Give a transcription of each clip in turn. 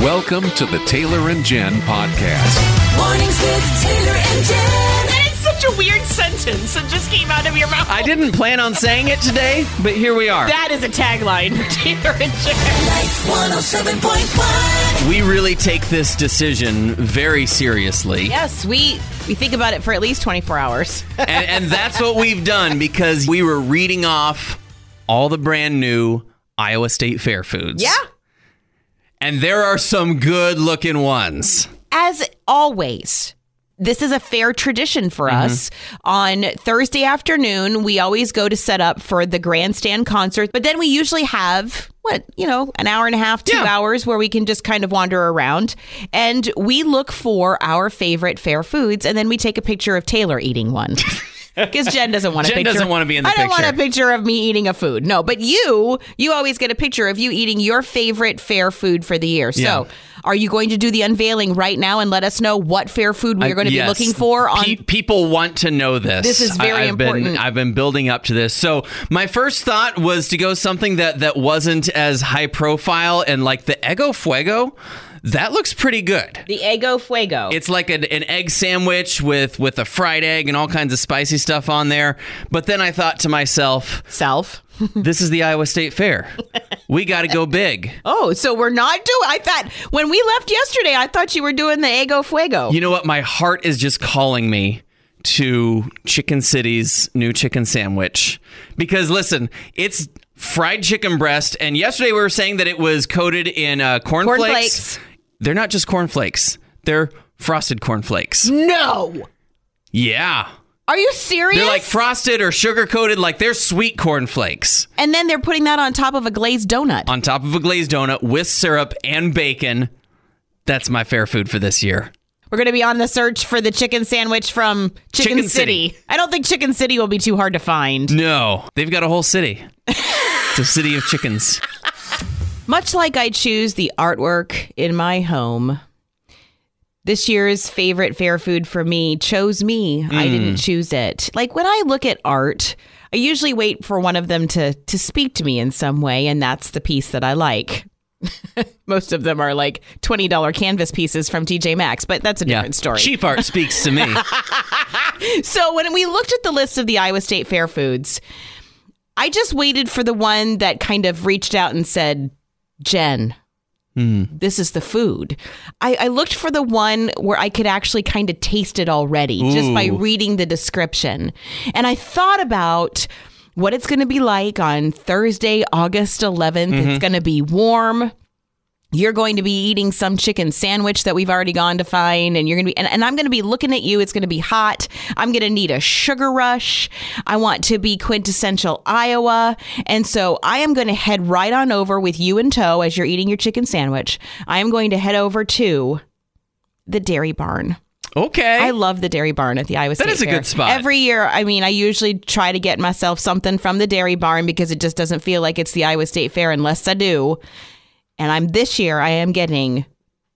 Welcome to the Taylor and Jen podcast. Mornings with Taylor and Jen. And it's such a weird sentence that just came out of your mouth. I didn't plan on saying it today, but here we are. That is a tagline for Taylor and Jen. Life 107.1. We really take this decision very seriously. Yes, we we think about it for at least 24 hours. And, and that's what we've done because we were reading off all the brand new Iowa State Fair foods. yeah. And there are some good looking ones. As always, this is a fair tradition for Mm-hmm. us. On Thursday afternoon, we always go to set up for the grandstand concert, but then we usually have what, you know, an hour and a half, two Yeah. hours where we can just kind of wander around. And we look for our favorite fair foods, and then we take a picture of Taylor eating one. Because Jen doesn't want a Jen picture. doesn't wanna be in the picture. I don't want a picture. picture of me eating a food. No, but you, you always get a picture of you eating your favorite fair food for the year. So, Yeah. are you going to do the unveiling right now and let us know what fair food we're going to Yes. be looking for on? Pe- people want to know this. This is very I, have Been, important. I've been building up to this. So my first thought was to go something that that wasn't as high profile and like the Ego Fuego. That looks pretty good. the Ego Fuego. It's like an, an egg sandwich with with a fried egg and all kinds of spicy stuff on there. But then I thought to myself, self. this is the Iowa State Fair. We got to go big. Oh, so we're not doing. I thought when we left yesterday, I thought you were doing the Ego Fuego. You know what? My heart is just calling me to Chicken City's new chicken sandwich. Because listen, it's fried chicken breast. And yesterday we were saying that it was coated in uh, cornflakes. Cornflakes. They're not just cornflakes, they're frosted cornflakes. no, Yeah. are you serious? They're like frosted or sugar coated, like they're sweet cornflakes and then they're putting that on top of a glazed donut. on top of a glazed donut with syrup and bacon. That's my fair food for this year. We're going to be on the search for the chicken sandwich from Chicken, Chicken City. City. I don't think Chicken City will be too hard to find. No, they've got a whole city. it's a city of chickens. Much like I choose the artwork in my home, this year's favorite fair food for me chose me. I hmm. didn't choose it. Like when I look at art, I usually wait for one of them to to speak to me in some way, and that's the piece that I like. Most of them are like twenty dollar canvas pieces from TJ Maxx, but that's a different story. Cheap art speaks to me. So when we looked at the list of the Iowa State Fair foods, I just waited for the one that kind of reached out and said, Jen, hmm. this is the food. I, I looked for the one where I could actually kind of taste it already just by reading the description. And I thought about what it's going to be like on Thursday, August 11th. It's mm-hmm. going to be warm you're going to be eating some chicken sandwich that we've already gone to find and you're going to be and, and i'm going to be looking at you it's going to be hot i'm going to need a sugar rush i want to be quintessential iowa and so i am going to head right on over with you in tow as you're eating your chicken sandwich i am going to head over to the dairy barn Okay. I love the Dairy Barn at the Iowa State That is a Fair. good spot. Every year, I mean, I usually try to get myself something from the Dairy Barn because it just doesn't feel like it's the Iowa State Fair unless I do. And I'm this year I am getting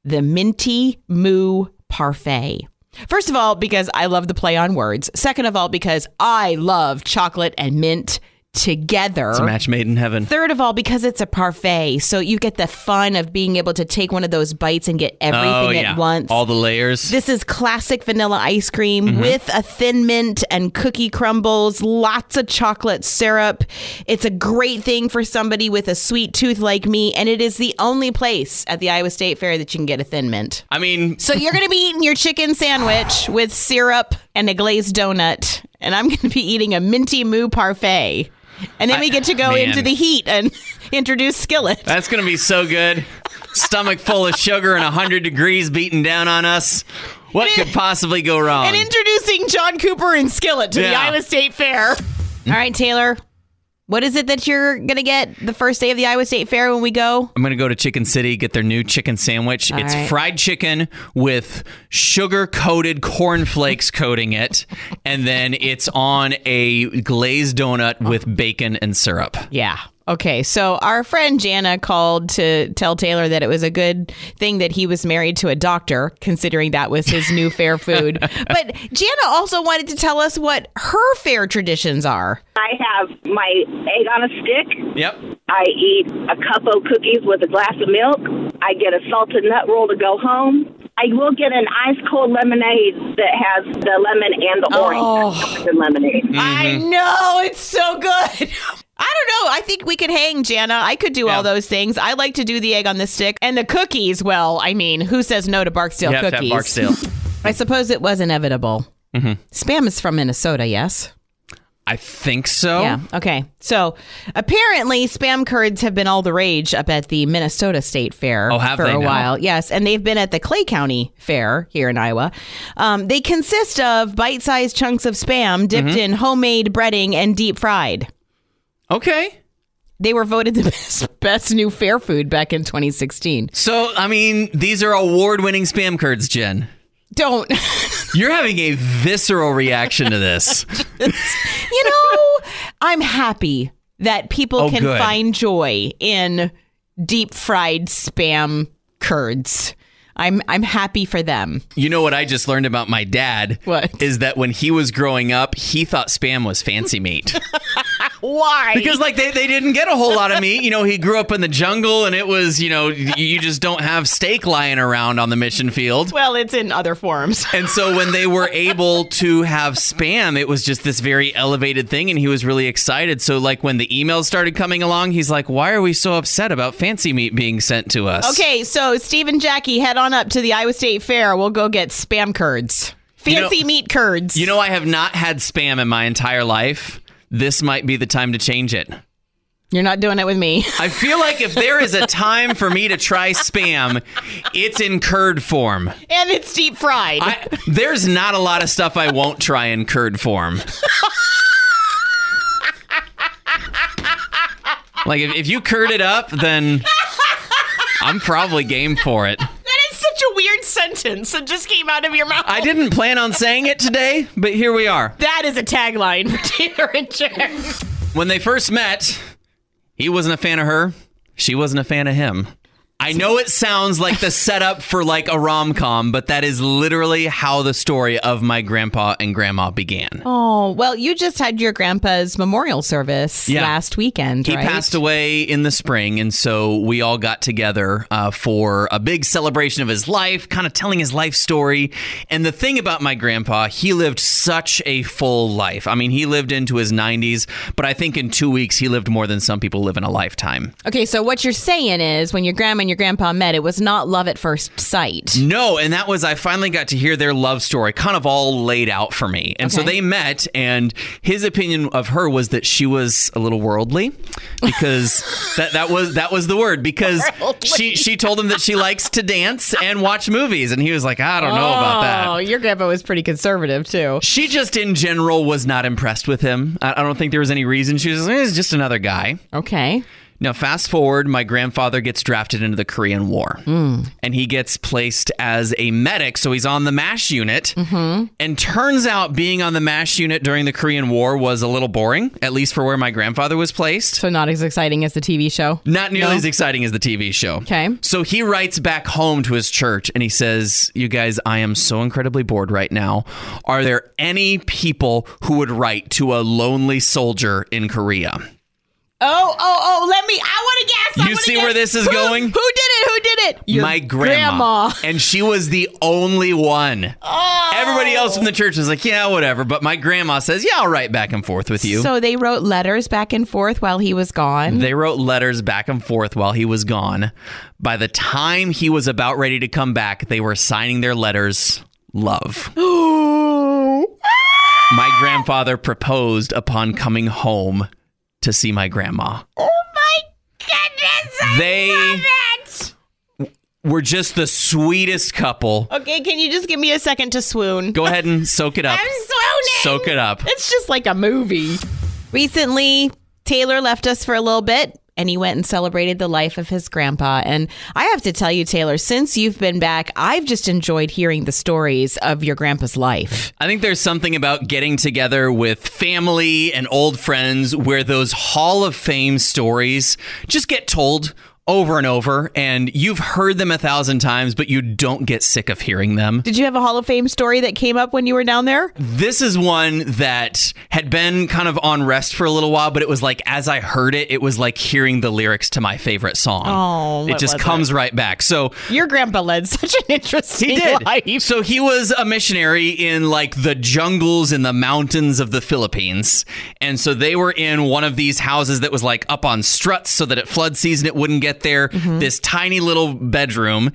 the Minty Moo Parfait. First of all, because I love the play on words. Second of all, because I love chocolate and mint together. it's a match made in heaven. Third of all, because it's a parfait, so you get the fun of being able to take one of those bites and get everything oh, at once. All the layers. This is classic vanilla ice cream Mm-hmm. with a thin mint and cookie crumbles, lots of chocolate syrup. It's a great thing for somebody with a sweet tooth like me, and it is the only place at the Iowa State Fair that you can get a thin mint. I mean, So you're going to be eating your chicken sandwich with syrup and a glazed donut, and I'm going to be eating a minty moo parfait. And then we get to go man. into the heat and introduce Skillet. that's going to be so good. Stomach full of sugar and 100 degrees beating down on us. What could possibly go wrong? And introducing John Cooper and Skillet to the Iowa State Fair. Mm. All right, Taylor. What is it that you're going to get the first day of the Iowa State Fair when we go? I'm going to go to Chicken City, get their new chicken sandwich. All it's right. fried chicken with sugar coated cornflakes coating it. And then it's on a glazed donut with bacon and syrup. Yeah. Okay, so our friend Jana called to tell Taylor that it was a good thing that he was married to a doctor, considering that was his new fair food. But Jana also wanted to tell us what her fair traditions are. I have my egg on a stick. Yep. I eat a cup of cookies with a glass of milk. I get a salted nut roll to go home. I will get an ice cold lemonade that has the lemon and the orange. Oh. The lemonade. I mm-hmm. know it's so good. I don't know. I think we could hang, Jana. I could do Yeah. all those things. I like to do the egg on the stick and the cookies. Well, I mean, who says no to Barksdale You have to have cookies? Barksdale. I suppose it was inevitable. Spam is from Minnesota, yes. I think so. Yeah. Okay. So apparently, spam curds have been all the rage up at the Minnesota State Fair Oh, have for a now? while. Yes, and they've been at the Clay County Fair here in Iowa. Um, they consist of bite-sized chunks of spam dipped Mm-hmm. in homemade breading and deep fried. Okay. They were voted the best, best new fair food back in 2016. So, I mean, these are award winning spam curds, Jen. Don't. You're having a visceral reaction to this. you know, I'm happy that people Oh, can good. find joy in deep fried spam curds. I'm I'm happy for them. You know what I just learned about my dad? What? Is that when he was growing up, he thought spam was fancy meat. Why? Because like they, they didn't get a whole lot of meat. You know, he grew up in the jungle and it was, you know, you just don't have steak lying around on the mission field. well, it's in other forms. And so when they were able to have spam, it was just this very elevated thing and he was really excited. So like when the emails started coming along, he's like, "Why are we so upset about fancy meat being sent to us?" Okay, so Steve and Jackie head on up to the Iowa State Fair. We'll go get spam curds. You know- Fancy meat curds. You know, I have not had spam in my entire life. This might be the time to change it. You're not doing it with me. I feel like if there is a time for me to try spam, it's in curd form. and it's deep fried. I, there's not a lot of stuff I won't try in curd form. like if, if you curd it up, then I'm probably game for it. that is such a weird sentence that just came out of your mouth. I didn't plan on saying it today, but here we are. that is a tagline for Taylor and. When they first met, he wasn't a fan of her. She wasn't a fan of him. I know it sounds like the setup for like a rom com, but that is literally how the story of my grandpa and grandma began. Oh, well, you just had your grandpa's memorial service Yeah. last weekend, He right? passed away in the spring, and so we all got together uh, for a big celebration of his life, kind of telling his life story. And the thing about my grandpa, he lived such a full life. I mean, he lived into his 90s, but I think in two weeks, he lived more than some people live in a lifetime. Okay, so what you're saying is when your grandma and your grandpa met, it was not love at first sight. No, and that was I finally got to hear their love story kind of all laid out for me. And so they met and his opinion of her was that she was a little worldly because that that was that was the word because she she told him that she likes to dance and watch movies and he was like, "I don't know about that." Oh, your grandpa was pretty conservative too. She just in general was not impressed with him. I, I don't think there was any reason. She was "Eh, he's just another guy. Okay. Now, fast forward, my grandfather gets drafted into the Korean War. Hmm. And he gets placed as a medic. So he's on the MASH unit. Mm-hmm. And turns out being on the MASH unit during the Korean War was a little boring, at least for where my grandfather was placed. So not as exciting as the TV show. Not nearly No? as exciting as the TV show. Okay. So he writes back home to his church and he says, You guys, I am so incredibly bored right now. Are there any people who would write to a lonely soldier in Korea? Oh, oh, oh, let me. I want to guess. I You wanna see guess. where this is Who- going? Who did it? Who did it? Your my grandma. grandma. And she was the only one. Oh. Everybody else in the church was like, yeah, whatever. But my grandma says, yeah, I'll write back and forth with you. So they wrote letters back and forth while he was gone. they wrote letters back and forth while he was gone. By the time he was about ready to come back, they were signing their letters love. Ah! my grandfather proposed upon coming home to see my grandma. oh my goodness! I They- love it. We're just the sweetest couple. Okay, can you just give me a second to swoon? Go ahead and soak it up. I'm swooning. Soak it up. It's just like a movie. Recently, Taylor left us for a little bit and he went and celebrated the life of his grandpa. And I have to tell you, Taylor, since you've been back, I've just enjoyed hearing the stories of your grandpa's life. I think there's something about getting together with family and old friends where those Hall of Fame stories just get told over and over, and you've heard them a thousand times, but you don't get sick of hearing them. Did you have a Hall of Fame story that came up when you were down there? This is one that had been kind of on rest for a little while, but it was like as I heard it, it was like hearing the lyrics to my favorite song. Oh, it just comes right back. So Your grandpa led such an interesting he did. life. So he was a missionary in like the jungles in the mountains of the Philippines. And so they were in one of these houses that was like up on struts so that at flood season it wouldn't get there. Mm-hmm. This tiny little bedroom.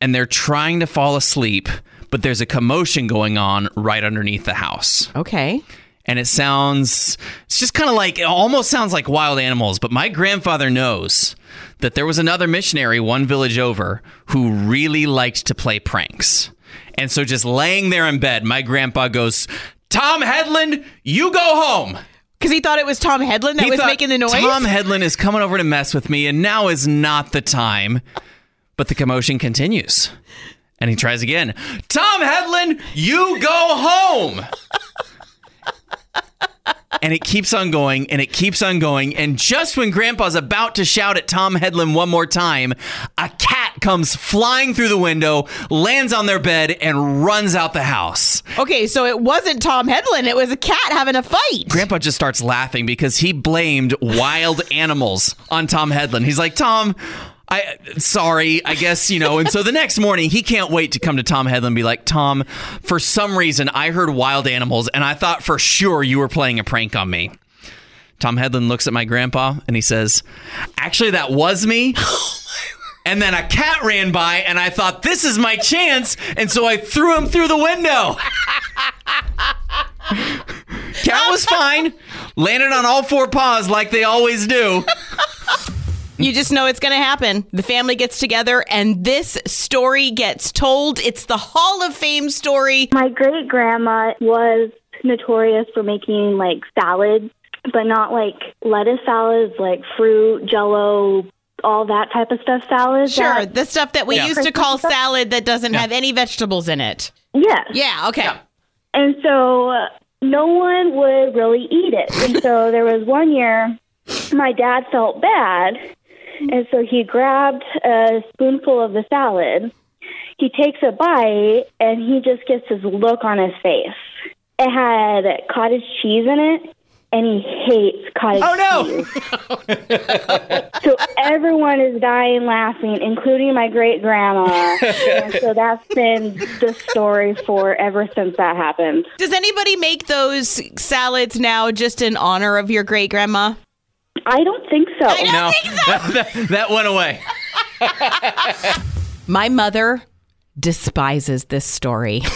And they're trying to fall asleep, but there's a commotion going on right underneath the house Okay. and it sounds it's just kind of like it almost sounds like wild animals but my grandfather knows that there was another missionary one village over who really liked to play pranks and so just laying there in bed my grandpa goes tom headland you go home Because he thought it was Tom Headland that He was making the noise. tom headland is coming over to mess with me and now is not the time. But the commotion continues and he tries again. Tom headland you go home and it keeps on going and it keeps on going. And just when Grandpa's about to shout at Tom Headland one more time, a cat comes flying through the window, lands on their bed, and runs out the house. okay, so it wasn't Tom Headland. It was a cat having a fight. Grandpa just starts laughing because he blamed wild animals on Tom Headland. He's like, Tom, I sorry, I guess, you know. And so the next morning, he can't wait to come to Tom Headland and be like, Tom, for some reason, I heard wild animals and I thought for sure you were playing a prank on me. Tom Headland looks at my grandpa and he says, Actually, that was me. Oh and then a cat ran by, and I thought, this is my chance. And so I threw him through the window. Cat was fine, landed on all four paws like they always do. You just know it's going to happen. The family gets together and this story gets told. It's the Hall of Fame story. My great grandma was notorious for making like salads, but not like lettuce salads, like fruit, jello, all that type of stuff salads. Sure, that- the stuff that we Yeah. used to call salad that doesn't have any vegetables in it. yes. Yeah, okay. And so uh, no one would really eat it. And so there was one year my dad felt bad. And so he grabbed a spoonful of the salad. He takes a bite and he just gets this look on his face. It had cottage cheese in it. And he hates cottage Oh, cheese. so everyone is dying laughing, including my great grandma. and so that's been the story for ever since that happened. Does anybody make those salads now just in honor of your great grandma? I don't think so. No, that, that- that went away. My mother despises this story.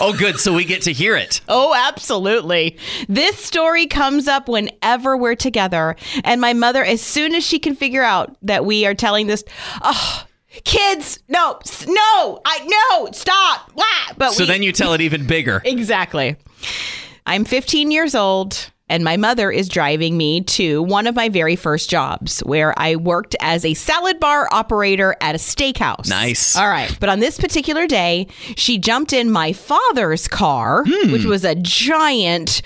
Oh, good. So we get to hear it. Oh, absolutely. This story comes up whenever we're together. And my mother, as soon as she can figure out that we are telling this, oh, kids, no, no, I no, stop. Blah. But So we, then you tell it even bigger. Exactly. I'm 15 years old, and my mother is driving me to one of my very first jobs where I worked as a salad bar operator at a steakhouse. Nice. All right. But on this particular day, she jumped in my father's car, hmm. which was a giant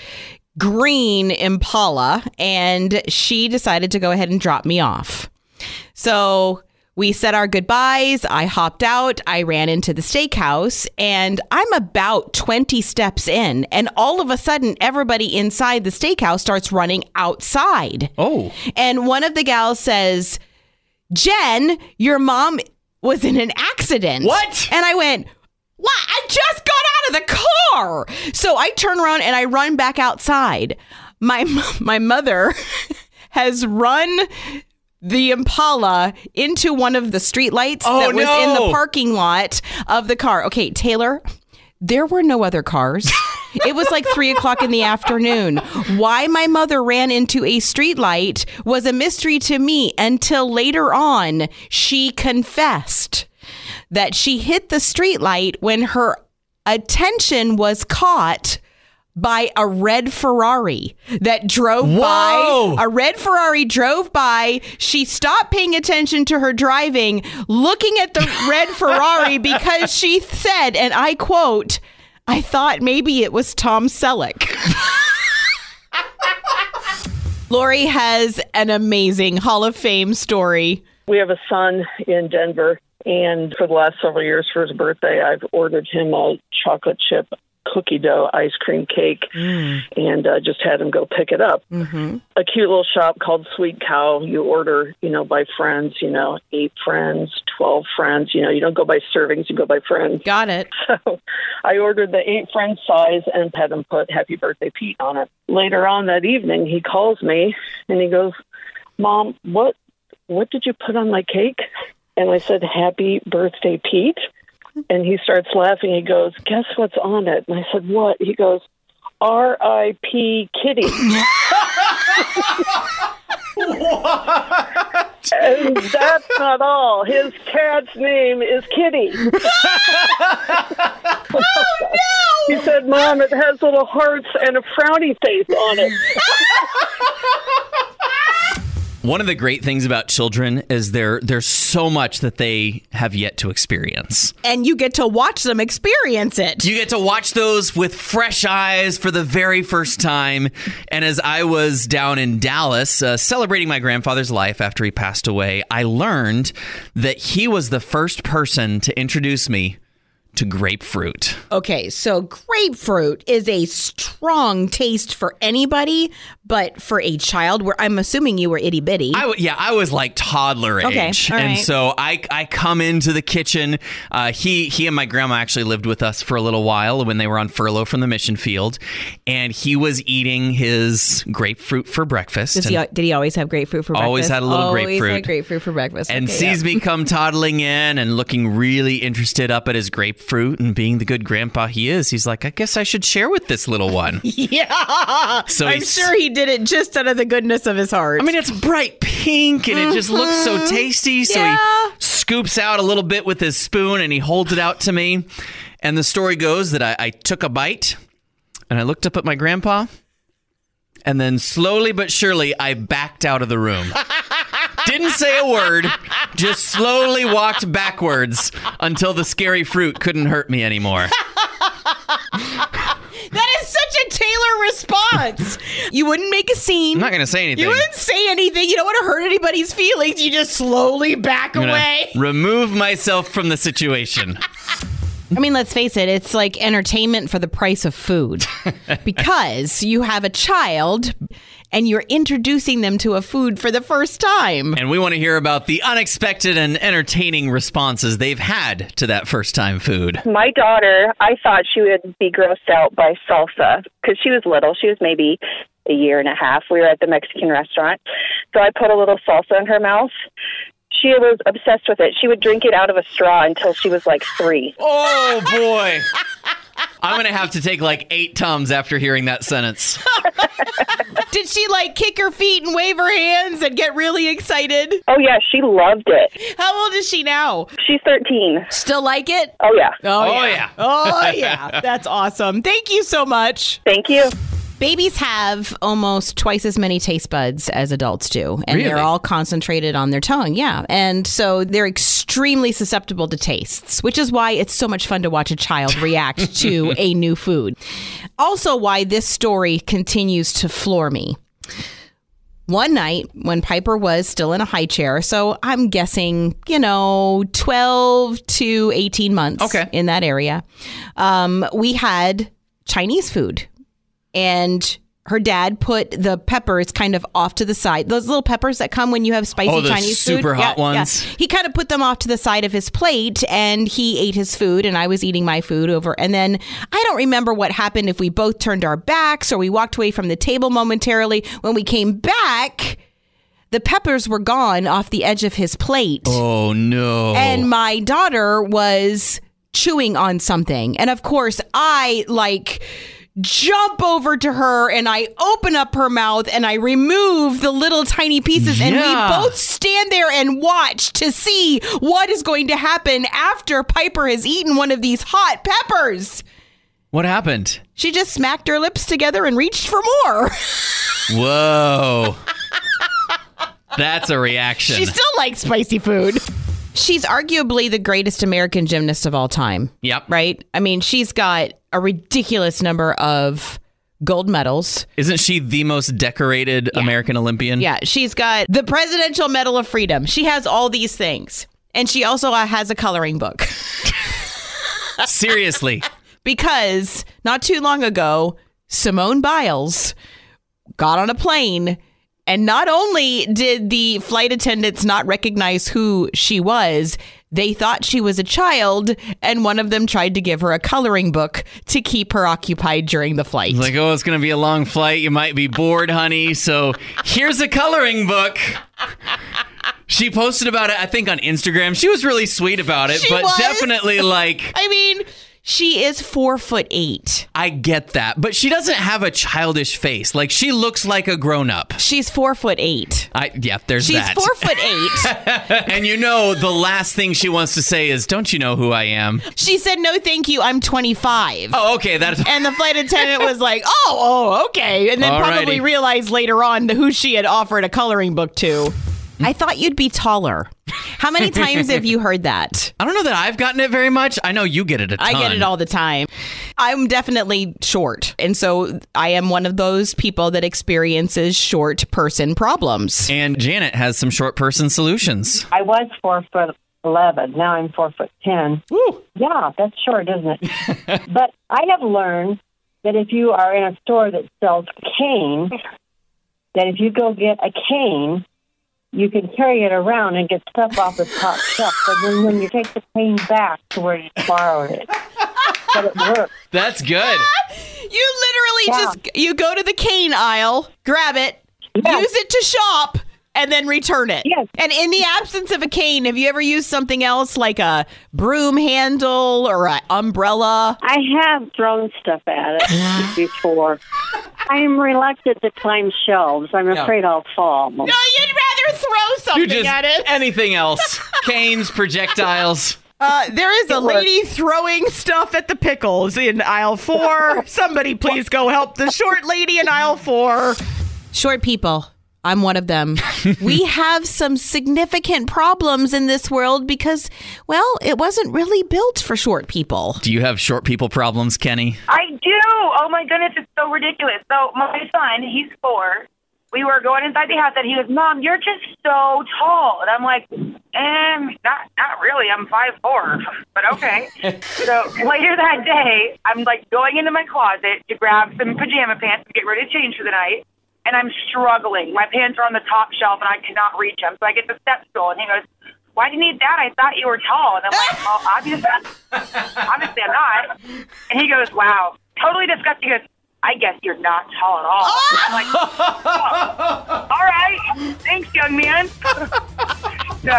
green Impala, and she decided to go ahead and drop me off. So we said our goodbyes. I hopped out. I ran into the steakhouse, and I'm about 20 steps in. And all of a sudden, everybody inside the steakhouse starts running outside. Oh. And one of the gals says, Jen, your mom was in an accident. What? And I went, What? I just got out of the car. So I turn around and I run back outside. My my mother has run the Impala into one of the streetlights Oh, that was in the parking lot of the car. Okay, Taylor, there were no other cars. it was like three o'clock in the afternoon. Why my mother ran into a streetlight was a mystery to me until later on she confessed that she hit the streetlight when her attention was caught by a red Ferrari that drove Whoa! by. A red Ferrari drove by. She stopped paying attention to her driving, looking at the red Ferrari because she said, and I quote, I thought maybe it was Tom Selleck. Lori has an amazing Hall of Fame story. We have a son in Denver, and for the last several years for his birthday, I've ordered him a chocolate chip cookie dough ice cream cake and uh, just had him go pick it up. Mm-hmm. A cute little shop called Sweet Cow. You order, you know, by friends, you know, eight friends, 12 friends. You know, you don't go by servings, you go by friends. Got it. So I ordered the eight friend size and had him put Happy Birthday Pete on it. Later on that evening, he calls me and he goes, Mom, what what did you put on my cake? And I said, Happy Birthday Pete. And he starts laughing. He goes, Guess what's on it? And I said, What? He goes, R.I.P. Kitty. And that's not all. His cat's name is Kitty. oh, no! He said, Mom, it has little hearts and a frowny face on it. One of the great things about children is there there's so much that they have yet to experience. And you get to watch them experience it. You get to watch those with fresh eyes for the very first time. And as I was down in Dallas uh, celebrating my grandfather's life after he passed away, I learned that he was the first person to introduce me to grapefruit. Okay, so grapefruit is a strong taste for anybody, but for a child, where I'm assuming you were itty bitty. I w- yeah, I was like toddler Okay, age, and so I I come into the kitchen. Uh, he he and my grandma actually lived with us for a little while when they were on furlough from the mission field, and he was eating his grapefruit for breakfast. He, did he always have grapefruit for breakfast? Always had a little grapefruit. always grapefruit. Had grapefruit for breakfast. and Okay, sees yeah. me come toddling in and looking really interested up at his grapefruit and being the good grandpa he is, he's like, I guess I should share with this little one. Yeah. So I'm sure he did it just out of the goodness of his heart. I mean, it's bright pink and it just looks so tasty. So Mm-hmm. Yeah. he scoops out a little bit with his spoon and he holds it out to me. And the story goes that I, I took a bite and I looked up at my grandpa. And then slowly but surely, I backed out of the room. Didn't say a word, just slowly walked backwards until the scary fruit couldn't hurt me anymore. that is such a Taylor response. you wouldn't make a scene. I'm not going to say anything. you wouldn't say anything. You don't want to hurt anybody's feelings. You just slowly back away. remove myself from the situation. I mean, let's face it, it's like entertainment for the price of food. because you have a child and you're introducing them to a food for the first time. And we want to hear about the unexpected and entertaining responses they've had to that first time food. My daughter, I thought she would be grossed out by salsa because she was little. She was maybe a year and a half. We were at the Mexican restaurant. So I put a little salsa in her mouth. She was obsessed with it. She would drink it out of a straw until she was like three. Oh boy. I'm going to have to take like eight Tums after hearing that sentence. Did she like kick her feet and wave her hands and get really excited? Oh, yeah, she loved it. How old is she now? She's 13. Still like it? Oh, yeah. Oh, oh yeah. Oh, yeah. That's awesome. Thank you so much. Thank you. Babies have almost twice as many taste buds as adults do, and they're all concentrated on their tongue. Yeah. And so they're extremely susceptible to tastes, which is why it's so much fun to watch a child react to a new food. Also, why this story continues to floor me. One night when Piper was still in a high chair, so I'm guessing, you know, 12 to 18 months Okay. in that area, um, we had Chinese food and her dad put the peppers kind of off to the side. Those little peppers that come when you have spicy Oh, Chinese food. super hot Yeah, yeah. ones. He kind of put them off to the side of his plate and he ate his food and I was eating my food over. And then I don't remember what happened if we both turned our backs or we walked away from the table momentarily. When we came back, the peppers were gone off the edge of his plate Oh no. and my daughter was chewing on something. And of course, I like jump over to her and I open up her mouth and I remove the little tiny pieces and we both stand there and watch to see what is going to happen after Piper has eaten one of these hot peppers. What happened? She just smacked her lips together and reached for more. Whoa. That's a reaction. she still likes spicy food. She's arguably the greatest American gymnast of all time. Yep. Right? I mean, she's got a ridiculous number of gold medals. Isn't she the most decorated American Olympian? Yeah, she's got the Presidential Medal of Freedom. She has all these things. And she also uh, has a coloring book. Seriously. because not too long ago, Simone Biles got on a plane. And not only did the flight attendants not recognize who she was, they thought she was a child, and one of them tried to give her a coloring book to keep her occupied during the flight. Like, oh, it's going to be a long flight. You might be bored, honey. So here's a coloring book. She posted about it, I think, on Instagram. She was really sweet about it, She but was? definitely like, I mean, she is four foot eight. I get that. But she doesn't have a childish face. Like, she looks like a grown up. She's four foot eight. I, yeah, there's that. She's that. four foot eight. and you know, the last thing she wants to say is, don't you know who I am? she said, "No, thank you. I'm 25." Oh, okay. That's. And the flight attendant was like, "Oh, oh, okay," and then probably realized later on who she had offered a coloring book to. I thought you'd be taller. How many times have you heard that? I don't know that I've gotten it very much. I know you get it a ton. I get it all the time. I'm definitely short. And so I am one of those people that experiences short person problems. And Janet has some short person solutions. I was four foot eleven. Now I'm four foot ten. Yeah, that's short, isn't it? but I have learned that if you are in a store that sells cane, that if you go get a cane, you can carry it around and get stuff off the top shelf. But then when you take the cane back to where you borrowed it, but it works. That's good. You literally Yeah. just you go to the cane aisle, grab it, Yes. use it to shop, and then return it. Yes. And in the absence of a cane, have you ever used something else like a broom handle or an umbrella? I have thrown stuff at it before. I am reluctant to climb shelves. I'm afraid I'll fall. No, you'd rather throw something You just at it. anything else. Canes, projectiles. Uh, there is a lady throwing stuff at the pickles in aisle four. Somebody please go help the short lady in aisle four. Short people. I'm one of them. we have some significant problems in this world because, well, it wasn't really built for short people. Do you have short people problems, Kenny? I do. Oh my goodness, it's so ridiculous. So my son, he's four. We were going inside the house, and he goes, "Mom, you're just so tall." And I'm like, "Um, not not really. I'm five four, but okay." so later that day, I'm like going into my closet to grab some pajama pants to get ready to change for the night, and I'm struggling. My pants are on the top shelf, and I cannot reach them. So I get the step stool, and he goes. Why do you need that? I thought you were tall. And I'm like, well, obviously, obviously I'm not. And he goes, wow, totally disgusting. He goes, I guess you're not tall at all. I'm like, oh, all right, thanks, young man. so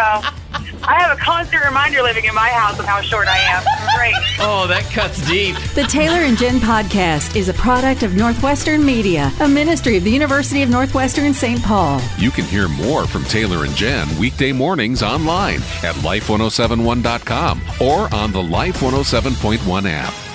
I have a constant reminder living in my house of how short I am. Great. Oh, that cuts deep. The Taylor and Jen podcast is a product of Northwestern Media, a ministry of the University of Northwestern St. Paul. You can hear more from Taylor and Jen weekday mornings online at life1071.com or on the Life 107.1 app.